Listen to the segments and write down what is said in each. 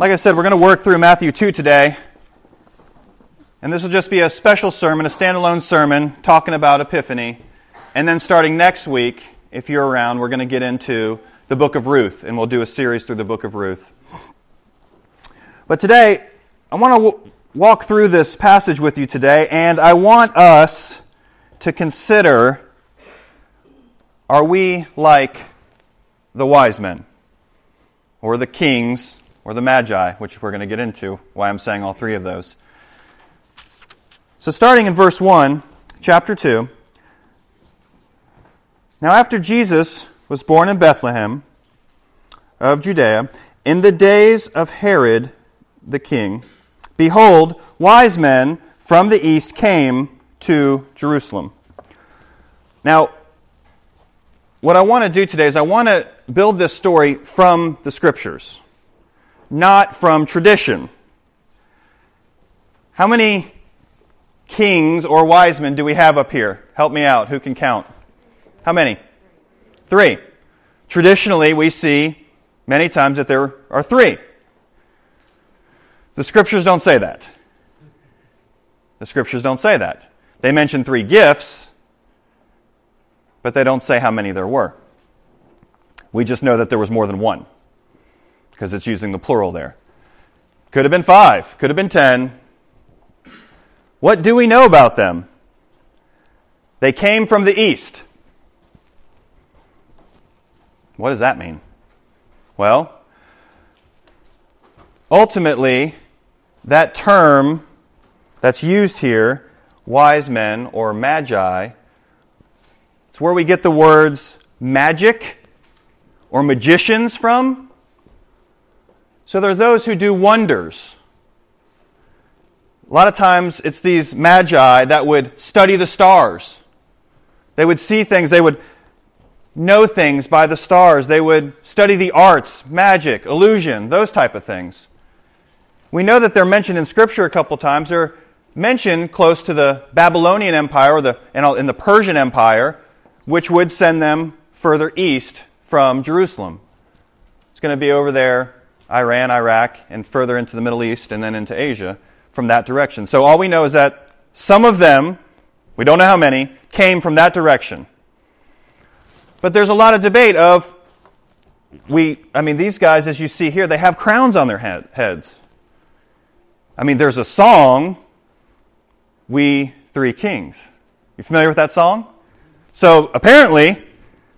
Like I said, we're going to work through Matthew 2 today. And this will just be a special sermon, a standalone sermon talking about Epiphany. And then starting next week, if you're around, we're going to get into the book of Ruth, and we'll do a series through the book of Ruth. But today, I want to w- walk through this passage with you today, and I want us to consider are we like the wise men, or the kings, or the magi, which we're going to get into, why I'm saying all three of those. So, starting in verse 1, chapter 2. Now, after Jesus was born in Bethlehem of Judea, in the days of Herod the king, behold, wise men from the east came to Jerusalem. Now, what I want to do today is I want to build this story from the scriptures, not from tradition. How many kings or wise men do we have up here? Help me out. Who can count? How many? Three. Traditionally, we see many times that there are three. The scriptures don't say that. The scriptures don't say that. They mention three gifts, but they don't say how many there were. We just know that there was more than one because it's using the plural there. Could have been five, could have been ten, what do we know about them? They came from the east. What does that mean? Well, ultimately, that term that's used here, wise men or magi, it's where we get the words magic or magicians from. So there are those who do wonders. A lot of times it's these magi that would study the stars. They would see things, they would know things by the stars. They would study the arts, magic, illusion, those type of things. We know that they're mentioned in Scripture a couple times. They're mentioned close to the Babylonian Empire or the, in the Persian Empire, which would send them further east from Jerusalem. It's going to be over there, Iran, Iraq, and further into the Middle East and then into Asia from that direction. So all we know is that some of them, we don't know how many, came from that direction. But there's a lot of debate of we I mean these guys as you see here they have crowns on their head, heads. I mean there's a song we three kings. You familiar with that song? So apparently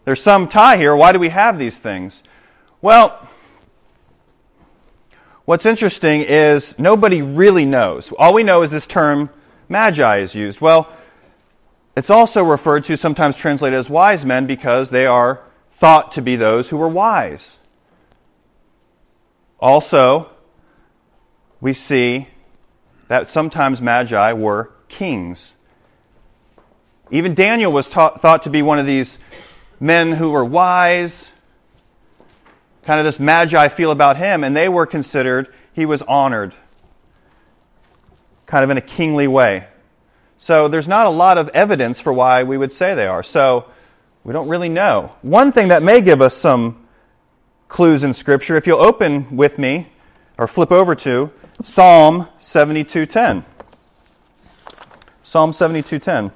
there's some tie here. Why do we have these things? Well, What's interesting is nobody really knows. All we know is this term magi is used. Well, it's also referred to, sometimes translated as wise men, because they are thought to be those who were wise. Also, we see that sometimes magi were kings. Even Daniel was thought to be one of these men who were wise, kind of this magi feel about him, and they were considered, he was honored, kind of in a kingly way. So there's not a lot of evidence for why we would say they are. So we don't really know. One thing that may give us some clues in Scripture, if you'll open with me or flip over to Psalm 72:10. Psalm 72:10.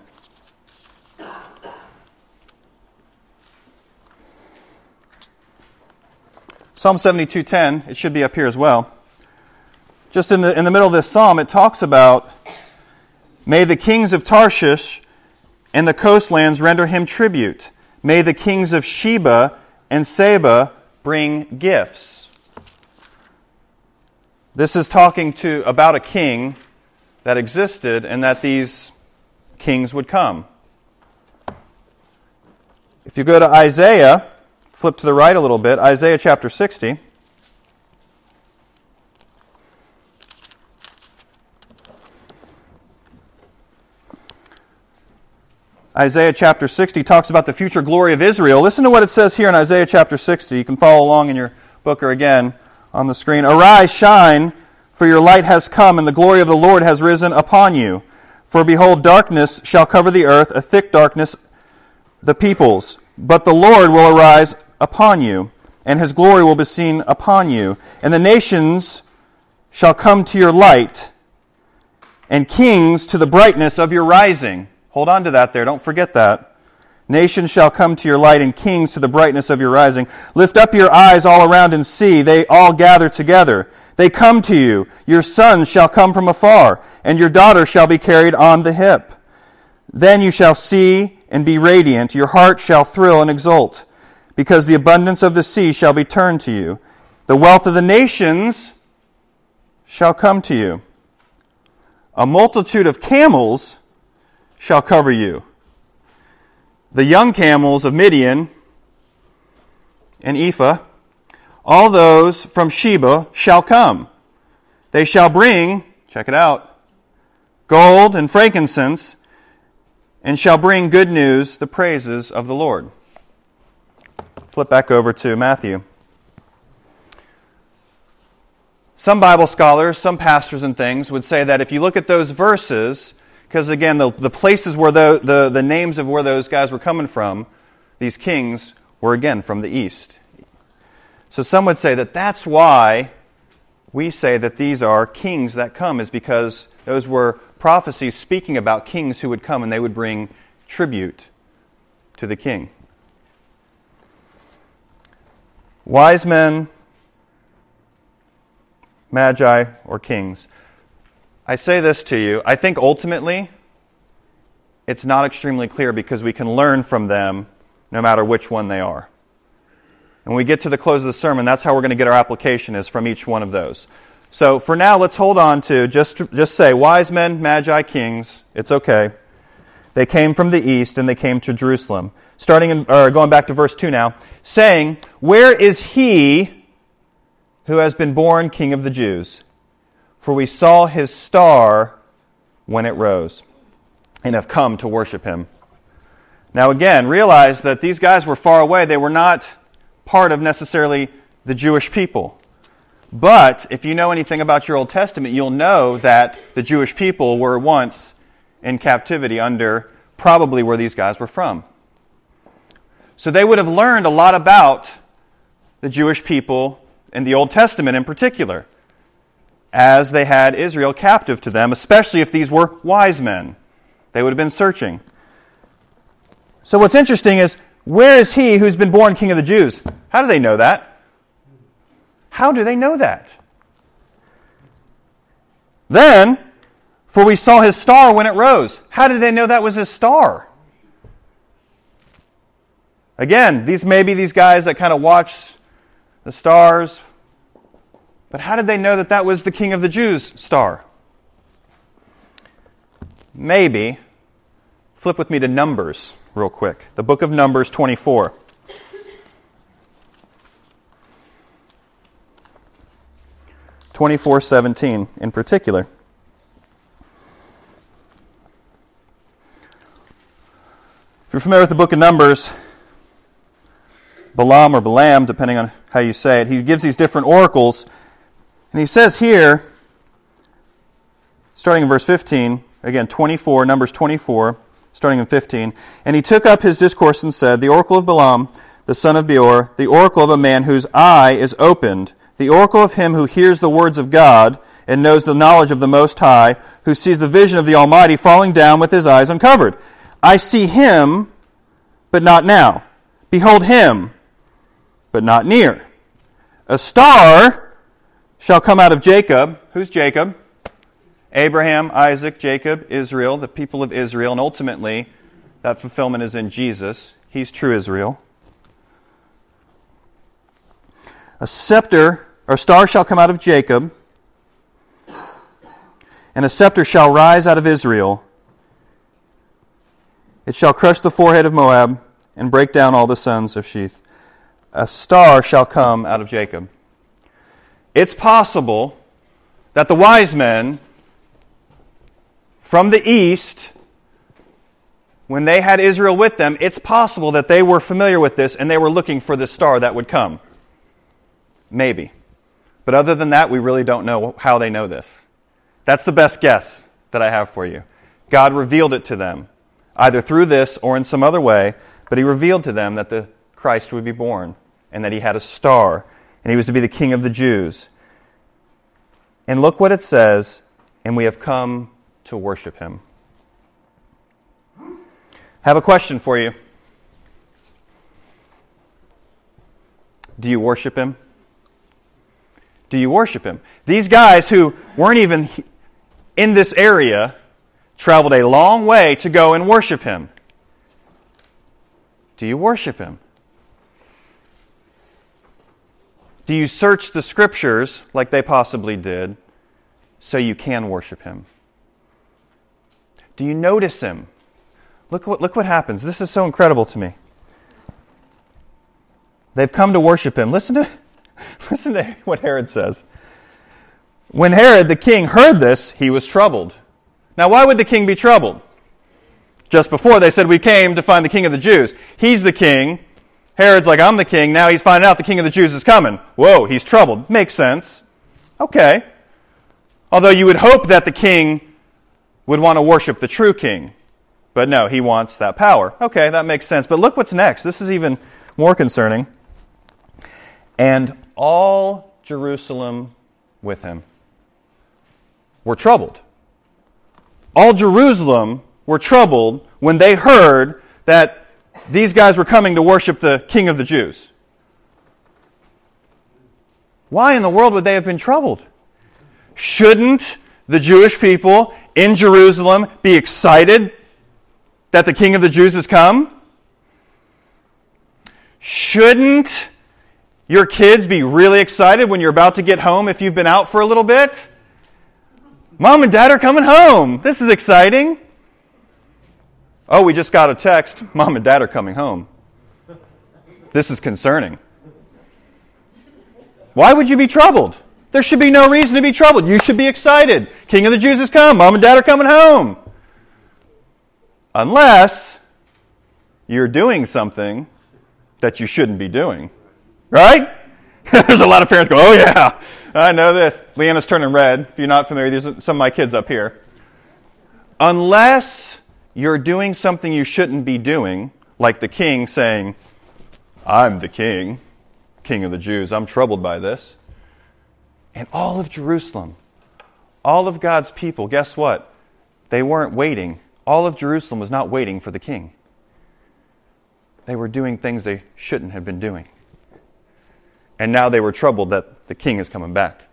Psalm 72:10, it should be up here as well. Just in the, in the middle of this psalm, it talks about, May the kings of Tarshish and the coastlands render him tribute. May the kings of Sheba and Seba bring gifts. This is talking to about a king that existed and that these kings would come. If you go to Isaiah Flip to the right a little bit, Isaiah chapter 60. Isaiah chapter 60 talks about the future glory of Israel. Listen to what it says here in Isaiah chapter 60. You can follow along in your book or again on the screen. Arise, shine, for your light has come, and the glory of the Lord has risen upon you. For behold, darkness shall cover the earth, a thick darkness, the peoples. But the Lord will arise upon you, and his glory will be seen upon you. And the nations shall come to your light, and kings to the brightness of your rising. Hold on to that there. Don't forget that. Nations shall come to your light, and kings to the brightness of your rising. Lift up your eyes all around and see. They all gather together. They come to you. Your sons shall come from afar, and your daughter shall be carried on the hip. Then you shall see and be radiant. Your heart shall thrill and exult, because the abundance of the sea shall be turned to you. The wealth of the nations shall come to you. A multitude of camels shall cover you the young camels of Midian and Ephah, all those from Sheba shall come. They shall bring, check it out, gold and frankincense, and shall bring good news, the praises of the Lord. Flip back over to Matthew. Some Bible scholars, some pastors and things would say that if you look at those verses, because again, the, the places where the, the, the names of where those guys were coming from, these kings, were again from the east. So some would say that that's why we say that these are kings that come, is because those were prophecies speaking about kings who would come and they would bring tribute to the king. Wise men, magi, or kings. I say this to you. I think ultimately it's not extremely clear because we can learn from them no matter which one they are. And when we get to the close of the sermon, that's how we're going to get our application is from each one of those. So for now, let's hold on to just, just say wise men, magi, kings. It's okay. They came from the east and they came to Jerusalem. Starting in, or going back to verse 2 now, saying, Where is he who has been born king of the Jews? for we saw his star when it rose and have come to worship him. Now, again, realize that these guys were far away. They were not part of necessarily the Jewish people. But if you know anything about your Old Testament, you'll know that the Jewish people were once in captivity under probably where these guys were from. So they would have learned a lot about the Jewish people in the Old Testament in particular as they had Israel captive to them, especially if these were wise men. They would have been searching. So, what's interesting is where is he who's been born king of the Jews? How do they know that? How do they know that? Then, for we saw his star when it rose. How did they know that was his star? Again, these maybe these guys that kind of watch the stars, but how did they know that that was the King of the Jews star? Maybe. Flip with me to Numbers real quick. The book of Numbers 24. Twenty-four seventeen in particular. If you're familiar with the book of Numbers, Balaam or Balaam, depending on how you say it, he gives these different oracles and he says here, starting in verse 15, again, 24, Numbers 24, starting in 15, and he took up his discourse and said, The oracle of Balaam, the son of Beor, the oracle of a man whose eye is opened, the oracle of him who hears the words of God and knows the knowledge of the Most High, who sees the vision of the Almighty falling down with his eyes uncovered. I see him, but not now. Behold him, but not near. A star shall come out of Jacob. Who's Jacob? Abraham, Isaac, Jacob, Israel, the people of Israel, and ultimately that fulfillment is in Jesus. He's true Israel. A scepter or star shall come out of Jacob, and a scepter shall rise out of Israel. It shall crush the forehead of Moab and break down all the sons of Sheth. A star shall come out of Jacob it's possible that the wise men from the east, when they had Israel with them, it's possible that they were familiar with this and they were looking for the star that would come. Maybe. But other than that, we really don't know how they know this. That's the best guess that I have for you. God revealed it to them, either through this or in some other way, but He revealed to them that the Christ would be born and that He had a star and he was to be the king of the Jews. And look what it says, and we have come to worship him. Have a question for you. Do you worship him? Do you worship him? These guys who weren't even in this area traveled a long way to go and worship him. Do you worship him? Do you search the scriptures like they possibly did so you can worship him? Do you notice him? Look what, look what happens. This is so incredible to me. They've come to worship him. Listen to, listen to what Herod says. When Herod the king heard this, he was troubled. Now, why would the king be troubled? Just before they said, We came to find the king of the Jews. He's the king. Herod's like, I'm the king. Now he's finding out the king of the Jews is coming. Whoa, he's troubled. Makes sense. Okay. Although you would hope that the king would want to worship the true king. But no, he wants that power. Okay, that makes sense. But look what's next. This is even more concerning. And all Jerusalem with him were troubled. All Jerusalem were troubled when they heard that these guys were coming to worship the king of the Jews. Why in the world would they have been troubled? Shouldn't the Jewish people in Jerusalem be excited that the king of the Jews has come? Shouldn't your kids be really excited when you're about to get home if you've been out for a little bit? Mom and dad are coming home. This is exciting. Oh, we just got a text. Mom and dad are coming home. This is concerning. Why would you be troubled? There should be no reason to be troubled. You should be excited. King of the Jews has come. Mom and dad are coming home. Unless you're doing something that you shouldn't be doing. Right? There's a lot of parents go, oh yeah, I know this. Leanna's turning red. If you're not familiar, these are some of my kids up here. Unless you're doing something you shouldn't be doing, like the king saying, I'm the king, king of the Jews, I'm troubled by this. And all of Jerusalem, all of God's people, guess what? They weren't waiting. All of Jerusalem was not waiting for the king. They were doing things they shouldn't have been doing. And now they were troubled that the king is coming back.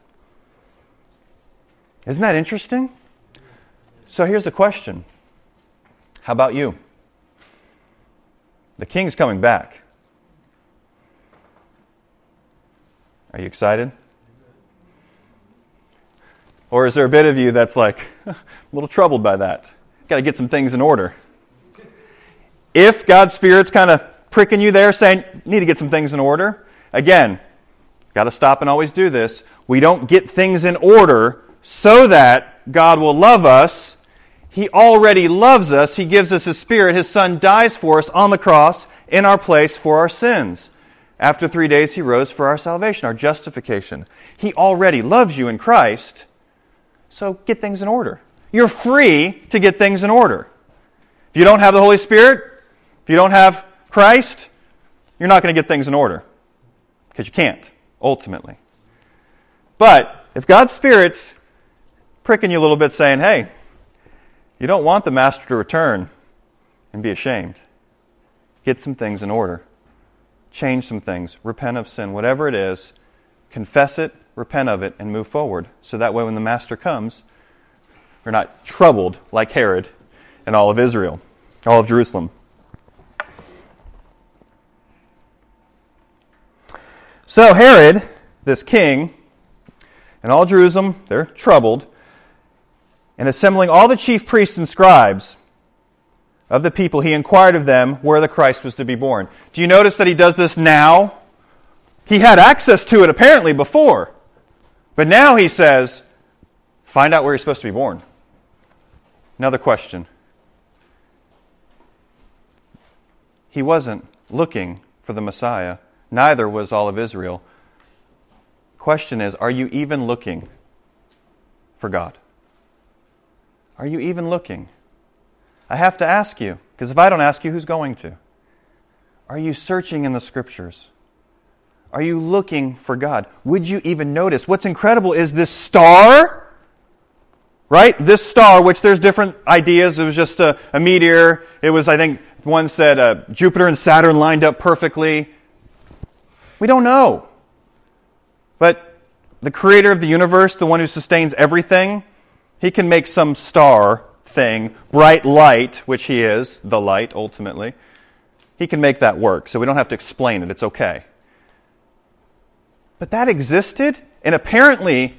Isn't that interesting? So here's the question How about you? The king's coming back. Are you excited? Or is there a bit of you that's like a little troubled by that? Got to get some things in order. If God's Spirit's kind of pricking you there, saying, need to get some things in order, again, Got to stop and always do this. We don't get things in order so that God will love us. He already loves us. He gives us His Spirit. His Son dies for us on the cross in our place for our sins. After three days, He rose for our salvation, our justification. He already loves you in Christ. So get things in order. You're free to get things in order. If you don't have the Holy Spirit, if you don't have Christ, you're not going to get things in order because you can't ultimately. But if God's Spirit's pricking you a little bit, saying, hey, you don't want the master to return and be ashamed, get some things in order, change some things, repent of sin, whatever it is, confess it, repent of it, and move forward. So that way, when the master comes, we're not troubled like Herod and all of Israel, all of Jerusalem. So Herod, this king, and all Jerusalem, they're troubled, and assembling all the chief priests and scribes of the people, he inquired of them where the Christ was to be born. Do you notice that he does this now? He had access to it apparently before. But now he says, find out where he's supposed to be born. Another question. He wasn't looking for the Messiah Neither was all of Israel. Question is are you even looking for God? Are you even looking? I have to ask you, because if I don't ask you, who's going to? Are you searching in the scriptures? Are you looking for God? Would you even notice? What's incredible is this star, right? This star, which there's different ideas. It was just a, a meteor. It was, I think, one said uh, Jupiter and Saturn lined up perfectly. We don't know. But the creator of the universe, the one who sustains everything, he can make some star thing, bright light, which he is, the light ultimately. He can make that work, so we don't have to explain it. It's okay. But that existed, and apparently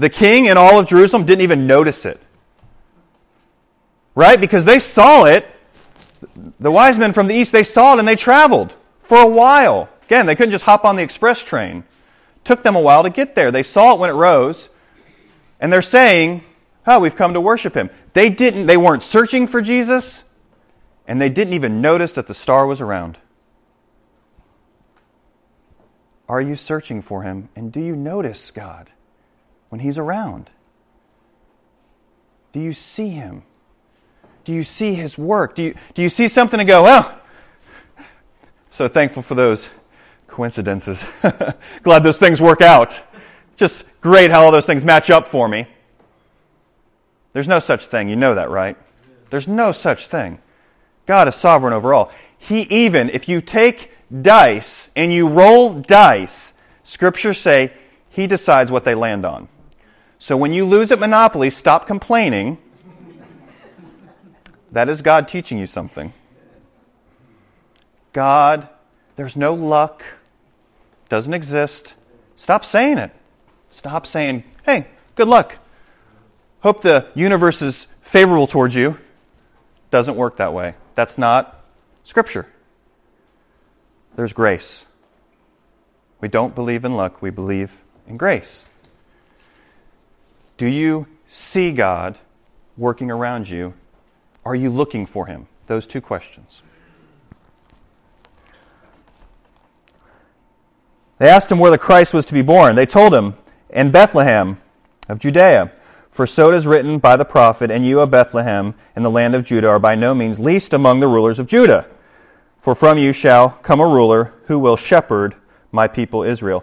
the king and all of Jerusalem didn't even notice it. Right? Because they saw it. The wise men from the east, they saw it and they traveled for a while. Again, they couldn't just hop on the express train. It took them a while to get there. They saw it when it rose, and they're saying, Oh, we've come to worship him. They didn't, they weren't searching for Jesus, and they didn't even notice that the star was around. Are you searching for him? And do you notice God when he's around? Do you see him? Do you see his work? Do you, do you see something to go, well, so thankful for those coincidences. Glad those things work out. Just great how all those things match up for me. There's no such thing. You know that, right? There's no such thing. God is sovereign over all. He even, if you take dice and you roll dice, scriptures say he decides what they land on. So when you lose at Monopoly, stop complaining. That is God teaching you something. God, there's no luck, doesn't exist. Stop saying it. Stop saying, hey, good luck. Hope the universe is favorable towards you. Doesn't work that way. That's not Scripture. There's grace. We don't believe in luck, we believe in grace. Do you see God working around you? Are you looking for Him? Those two questions. They asked him where the Christ was to be born. They told him, In Bethlehem of Judea. For so it is written by the prophet, And you, O Bethlehem, in the land of Judah, are by no means least among the rulers of Judah. For from you shall come a ruler who will shepherd my people Israel.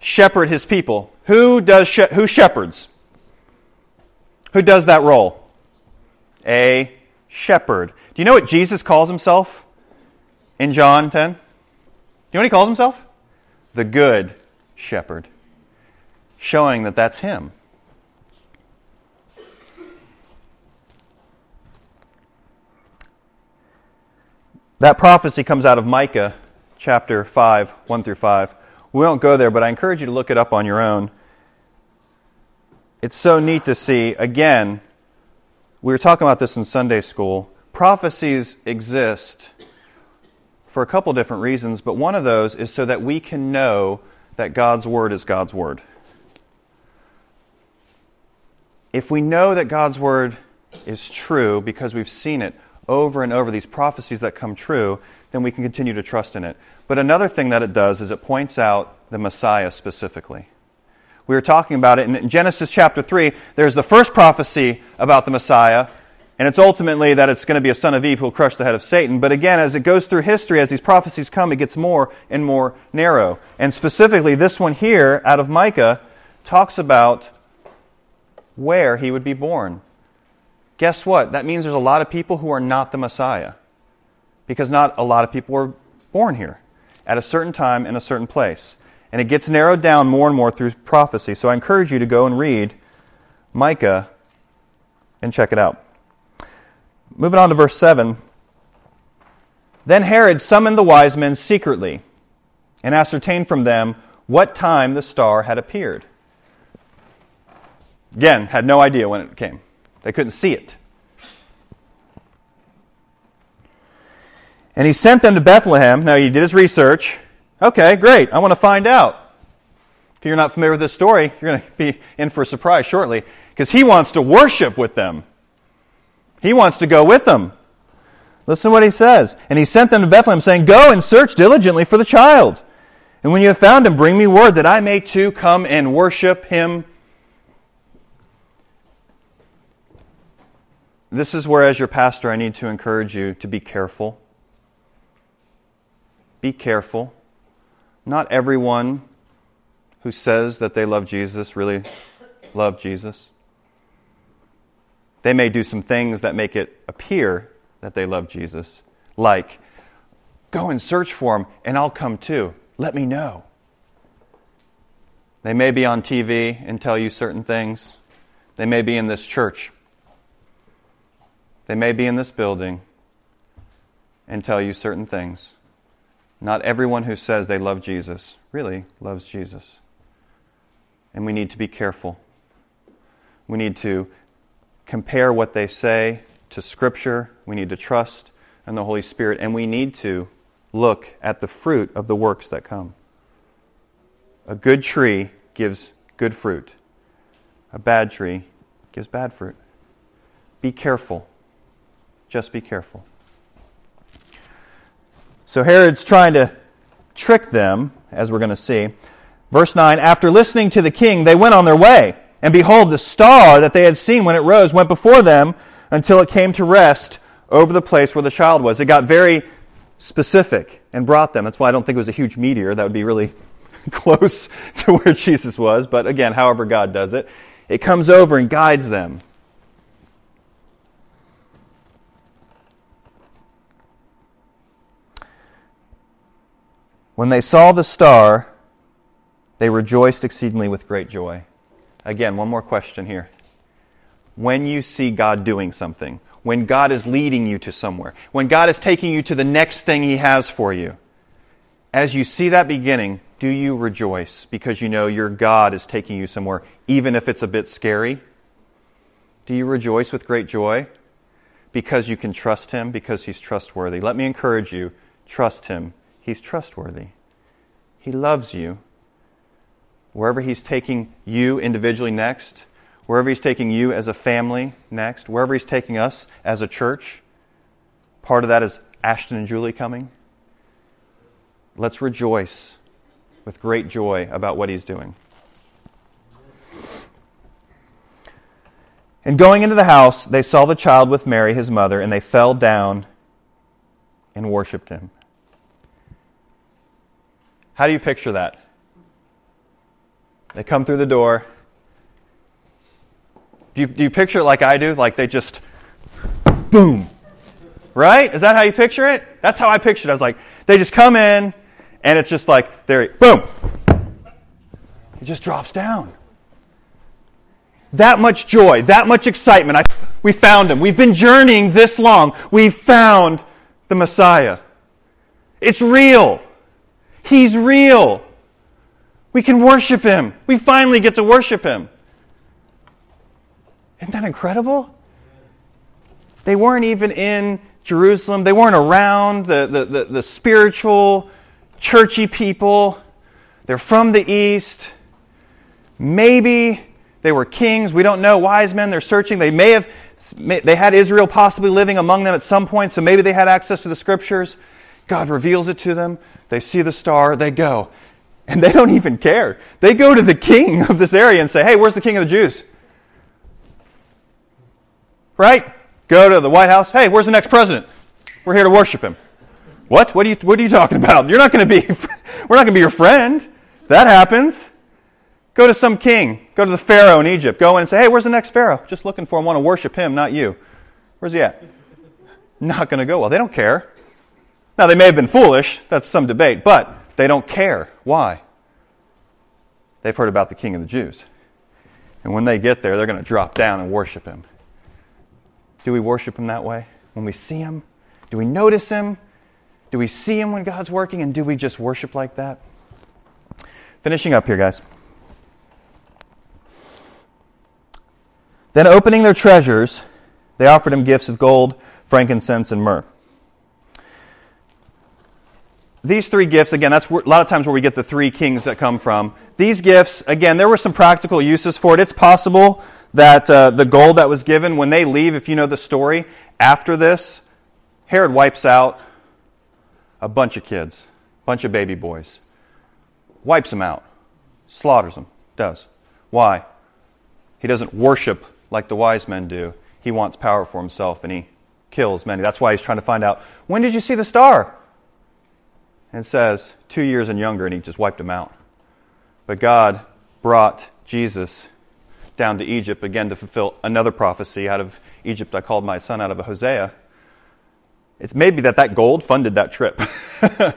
Shepherd his people. Who does she- who shepherds? Who does that role? A shepherd. Do you know what Jesus calls himself in John 10? Do you know what he calls himself? The good shepherd. Showing that that's him. That prophecy comes out of Micah chapter 5, 1 through 5. We won't go there, but I encourage you to look it up on your own. It's so neat to see. Again, we were talking about this in Sunday school. Prophecies exist for a couple different reasons, but one of those is so that we can know that God's Word is God's Word. If we know that God's Word is true because we've seen it, over and over these prophecies that come true, then we can continue to trust in it. But another thing that it does is it points out the Messiah specifically. We were talking about it in Genesis chapter 3. There's the first prophecy about the Messiah, and it's ultimately that it's going to be a son of Eve who will crush the head of Satan. But again, as it goes through history, as these prophecies come, it gets more and more narrow. And specifically, this one here out of Micah talks about where he would be born. Guess what? That means there's a lot of people who are not the Messiah. Because not a lot of people were born here at a certain time in a certain place. And it gets narrowed down more and more through prophecy. So I encourage you to go and read Micah and check it out. Moving on to verse 7. Then Herod summoned the wise men secretly and ascertained from them what time the star had appeared. Again, had no idea when it came. They couldn't see it. And he sent them to Bethlehem. Now, he did his research. Okay, great. I want to find out. If you're not familiar with this story, you're going to be in for a surprise shortly because he wants to worship with them. He wants to go with them. Listen to what he says. And he sent them to Bethlehem, saying, Go and search diligently for the child. And when you have found him, bring me word that I may too come and worship him This is where, as your pastor, I need to encourage you to be careful. Be careful. Not everyone who says that they love Jesus really love Jesus. They may do some things that make it appear that they love Jesus, like, go and search for him and I'll come too. Let me know. They may be on TV and tell you certain things. They may be in this church. They may be in this building and tell you certain things. Not everyone who says they love Jesus really loves Jesus. And we need to be careful. We need to compare what they say to Scripture. We need to trust in the Holy Spirit. And we need to look at the fruit of the works that come. A good tree gives good fruit, a bad tree gives bad fruit. Be careful. Just be careful. So Herod's trying to trick them, as we're going to see. Verse 9 After listening to the king, they went on their way. And behold, the star that they had seen when it rose went before them until it came to rest over the place where the child was. It got very specific and brought them. That's why I don't think it was a huge meteor. That would be really close to where Jesus was. But again, however God does it, it comes over and guides them. When they saw the star, they rejoiced exceedingly with great joy. Again, one more question here. When you see God doing something, when God is leading you to somewhere, when God is taking you to the next thing He has for you, as you see that beginning, do you rejoice because you know your God is taking you somewhere, even if it's a bit scary? Do you rejoice with great joy because you can trust Him, because He's trustworthy? Let me encourage you trust Him He's trustworthy. He loves you. Wherever He's taking you individually next, wherever He's taking you as a family next, wherever He's taking us as a church, part of that is Ashton and Julie coming. Let's rejoice with great joy about what He's doing. And going into the house, they saw the child with Mary, his mother, and they fell down and worshiped him. How do you picture that? They come through the door. Do you, do you picture it like I do? Like they just, boom. Right? Is that how you picture it? That's how I pictured it. I was like, they just come in, and it's just like, there, boom. It just drops down. That much joy, that much excitement. I, we found him. We've been journeying this long. We've found the Messiah. It's real. He's real. We can worship Him. We finally get to worship Him. Isn't that incredible? They weren't even in Jerusalem, they weren't around the, the, the, the spiritual, churchy people. They're from the east. Maybe they were kings. We don't know. Wise men, they're searching. They may have, they had Israel possibly living among them at some point, so maybe they had access to the scriptures. God reveals it to them. They see the star, they go. And they don't even care. They go to the king of this area and say, Hey, where's the king of the Jews? Right? Go to the White House. Hey, where's the next president? We're here to worship him. What? What are you, what are you talking about? You're not going to be, we're not going to be your friend. That happens. Go to some king. Go to the Pharaoh in Egypt. Go in and say, hey, where's the next Pharaoh? Just looking for him. Want to worship him, not you. Where's he at? Not going to go well. They don't care. Now, they may have been foolish, that's some debate, but they don't care. Why? They've heard about the King of the Jews. And when they get there, they're going to drop down and worship him. Do we worship him that way? When we see him? Do we notice him? Do we see him when God's working? And do we just worship like that? Finishing up here, guys. Then, opening their treasures, they offered him gifts of gold, frankincense, and myrrh these three gifts, again, that's a lot of times where we get the three kings that come from. These gifts, again, there were some practical uses for it. It's possible that uh, the gold that was given, when they leave, if you know the story, after this, Herod wipes out a bunch of kids, a bunch of baby boys. Wipes them out, slaughters them, does. Why? He doesn't worship like the wise men do. He wants power for himself and he kills many. That's why he's trying to find out when did you see the star? And says, two years and younger, and he just wiped them out. But God brought Jesus down to Egypt again to fulfill another prophecy. Out of Egypt, I called my son out of a Hosea. It's maybe that that gold funded that trip.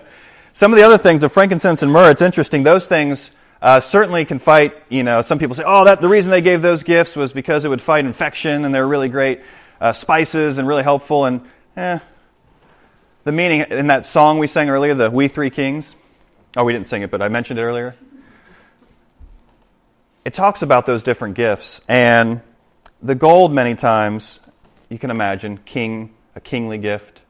Some of the other things of frankincense and myrrh, it's interesting. Those things uh, certainly can fight. You know, some people say, "Oh, that the reason they gave those gifts was because it would fight infection, and they're really great uh, spices and really helpful." And eh, the meaning in that song we sang earlier, the "We Three Kings." Oh, we didn't sing it, but I mentioned it earlier. It talks about those different gifts, and the gold many times you can imagine king a kingly gift.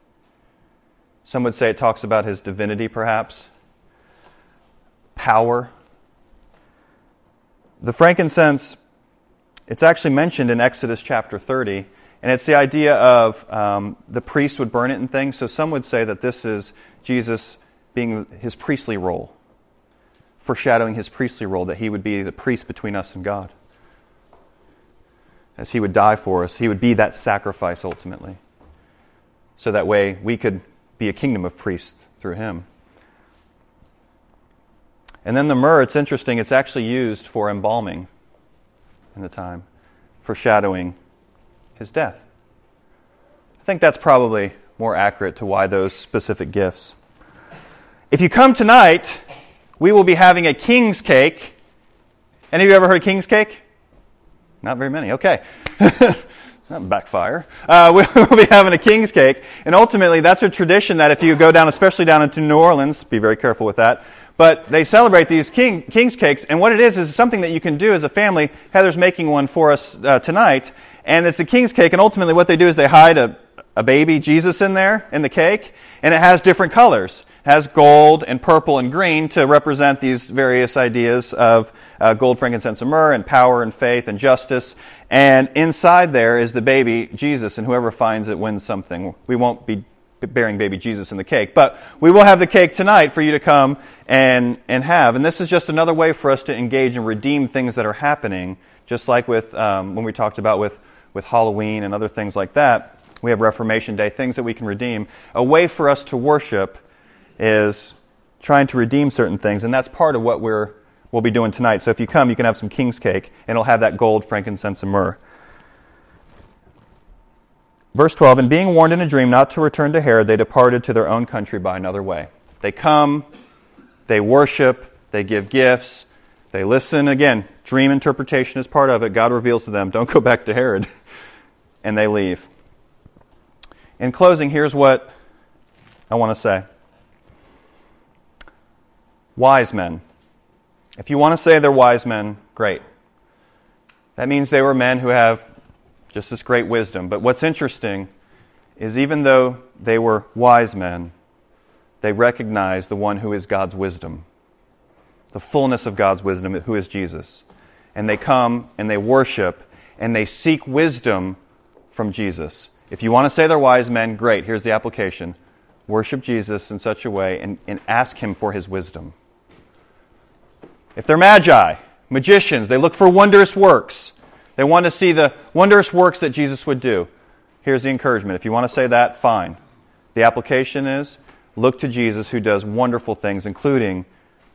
Some would say it talks about his divinity, perhaps power the frankincense, it's actually mentioned in Exodus chapter 30, and it's the idea of um, the priest would burn it and things. So some would say that this is Jesus being his priestly role, foreshadowing his priestly role, that he would be the priest between us and God. As he would die for us, he would be that sacrifice ultimately. So that way we could be a kingdom of priests through him. And then the myrrh, it's interesting, it's actually used for embalming in the time, foreshadowing his death. I think that's probably more accurate to why those specific gifts. If you come tonight, we will be having a king's cake. Any of you ever heard of king's cake? Not very many. Okay. Not backfire. Uh, we'll be having a king's cake. And ultimately, that's a tradition that if you go down, especially down into New Orleans, be very careful with that, but they celebrate these king, king's cakes, and what it is is something that you can do as a family. Heather's making one for us uh, tonight, and it's a king's cake, and ultimately what they do is they hide a, a baby Jesus in there, in the cake, and it has different colors. It has gold and purple and green to represent these various ideas of uh, gold, frankincense, and myrrh, and power and faith and justice. And inside there is the baby Jesus, and whoever finds it wins something. We won't be bearing baby Jesus in the cake. But we will have the cake tonight for you to come and, and have. And this is just another way for us to engage and redeem things that are happening, just like with um, when we talked about with, with Halloween and other things like that. We have Reformation Day, things that we can redeem. A way for us to worship is trying to redeem certain things, and that's part of what we're, we'll be doing tonight. So if you come, you can have some king's cake, and it'll have that gold, frankincense, and myrrh. Verse 12, and being warned in a dream not to return to Herod, they departed to their own country by another way. They come, they worship, they give gifts, they listen. Again, dream interpretation is part of it. God reveals to them, don't go back to Herod. and they leave. In closing, here's what I want to say Wise men. If you want to say they're wise men, great. That means they were men who have just this great wisdom. But what's interesting is even though they were wise men, they recognized the one who is God's wisdom, the fullness of God's wisdom, who is Jesus. And they come and they worship and they seek wisdom from Jesus. If you want to say they're wise men, great. Here's the application worship Jesus in such a way and, and ask Him for His wisdom. If they're magi, magicians, they look for wondrous works. They want to see the wondrous works that Jesus would do. Here's the encouragement. If you want to say that, fine. The application is look to Jesus who does wonderful things, including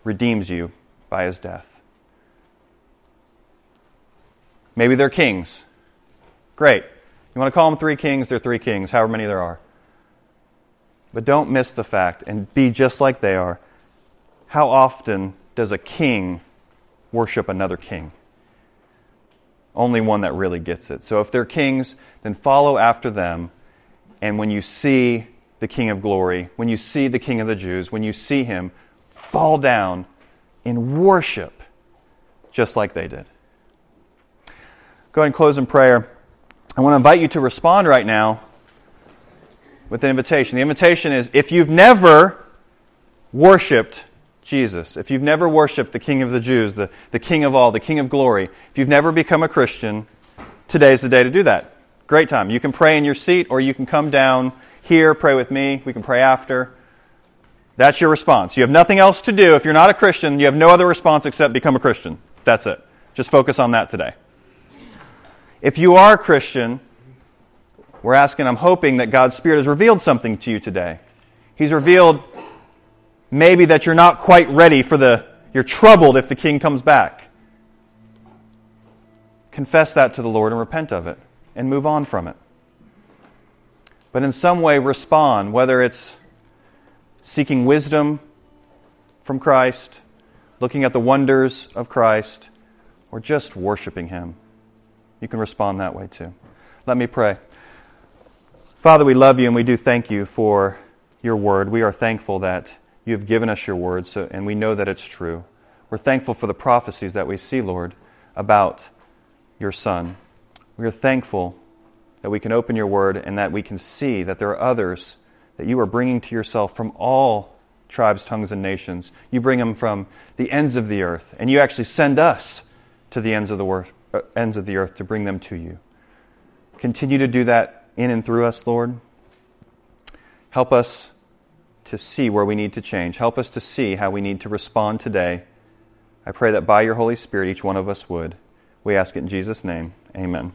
redeems you by his death. Maybe they're kings. Great. You want to call them three kings? They're three kings, however many there are. But don't miss the fact and be just like they are. How often does a king worship another king? only one that really gets it. So if they're kings, then follow after them. And when you see the King of glory, when you see the King of the Jews, when you see him, fall down in worship just like they did. Go ahead and close in prayer. I want to invite you to respond right now with an invitation. The invitation is if you've never worshiped Jesus, if you've never worshiped the King of the Jews, the, the King of all, the King of glory, if you've never become a Christian, today's the day to do that. Great time. You can pray in your seat or you can come down here, pray with me. We can pray after. That's your response. You have nothing else to do. If you're not a Christian, you have no other response except become a Christian. That's it. Just focus on that today. If you are a Christian, we're asking, I'm hoping that God's Spirit has revealed something to you today. He's revealed maybe that you're not quite ready for the, you're troubled if the king comes back. Confess that to the Lord and repent of it and move on from it. But in some way, respond, whether it's seeking wisdom from Christ, looking at the wonders of Christ, or just worshiping Him. You can respond that way too. Let me pray. Father, we love you and we do thank you for your word. We are thankful that you have given us your word, so, and we know that it's true. We're thankful for the prophecies that we see, Lord, about your Son. We are thankful that we can open your word and that we can see that there are others that you are bringing to yourself from all tribes, tongues, and nations. You bring them from the ends of the earth, and you actually send us to the ends of the, earth, uh, ends of the earth to bring them to you. Continue to do that in and through us, Lord. Help us to see where we need to change. Help us to see how we need to respond today. I pray that by your Holy Spirit, each one of us would. We ask it in Jesus' name. Amen.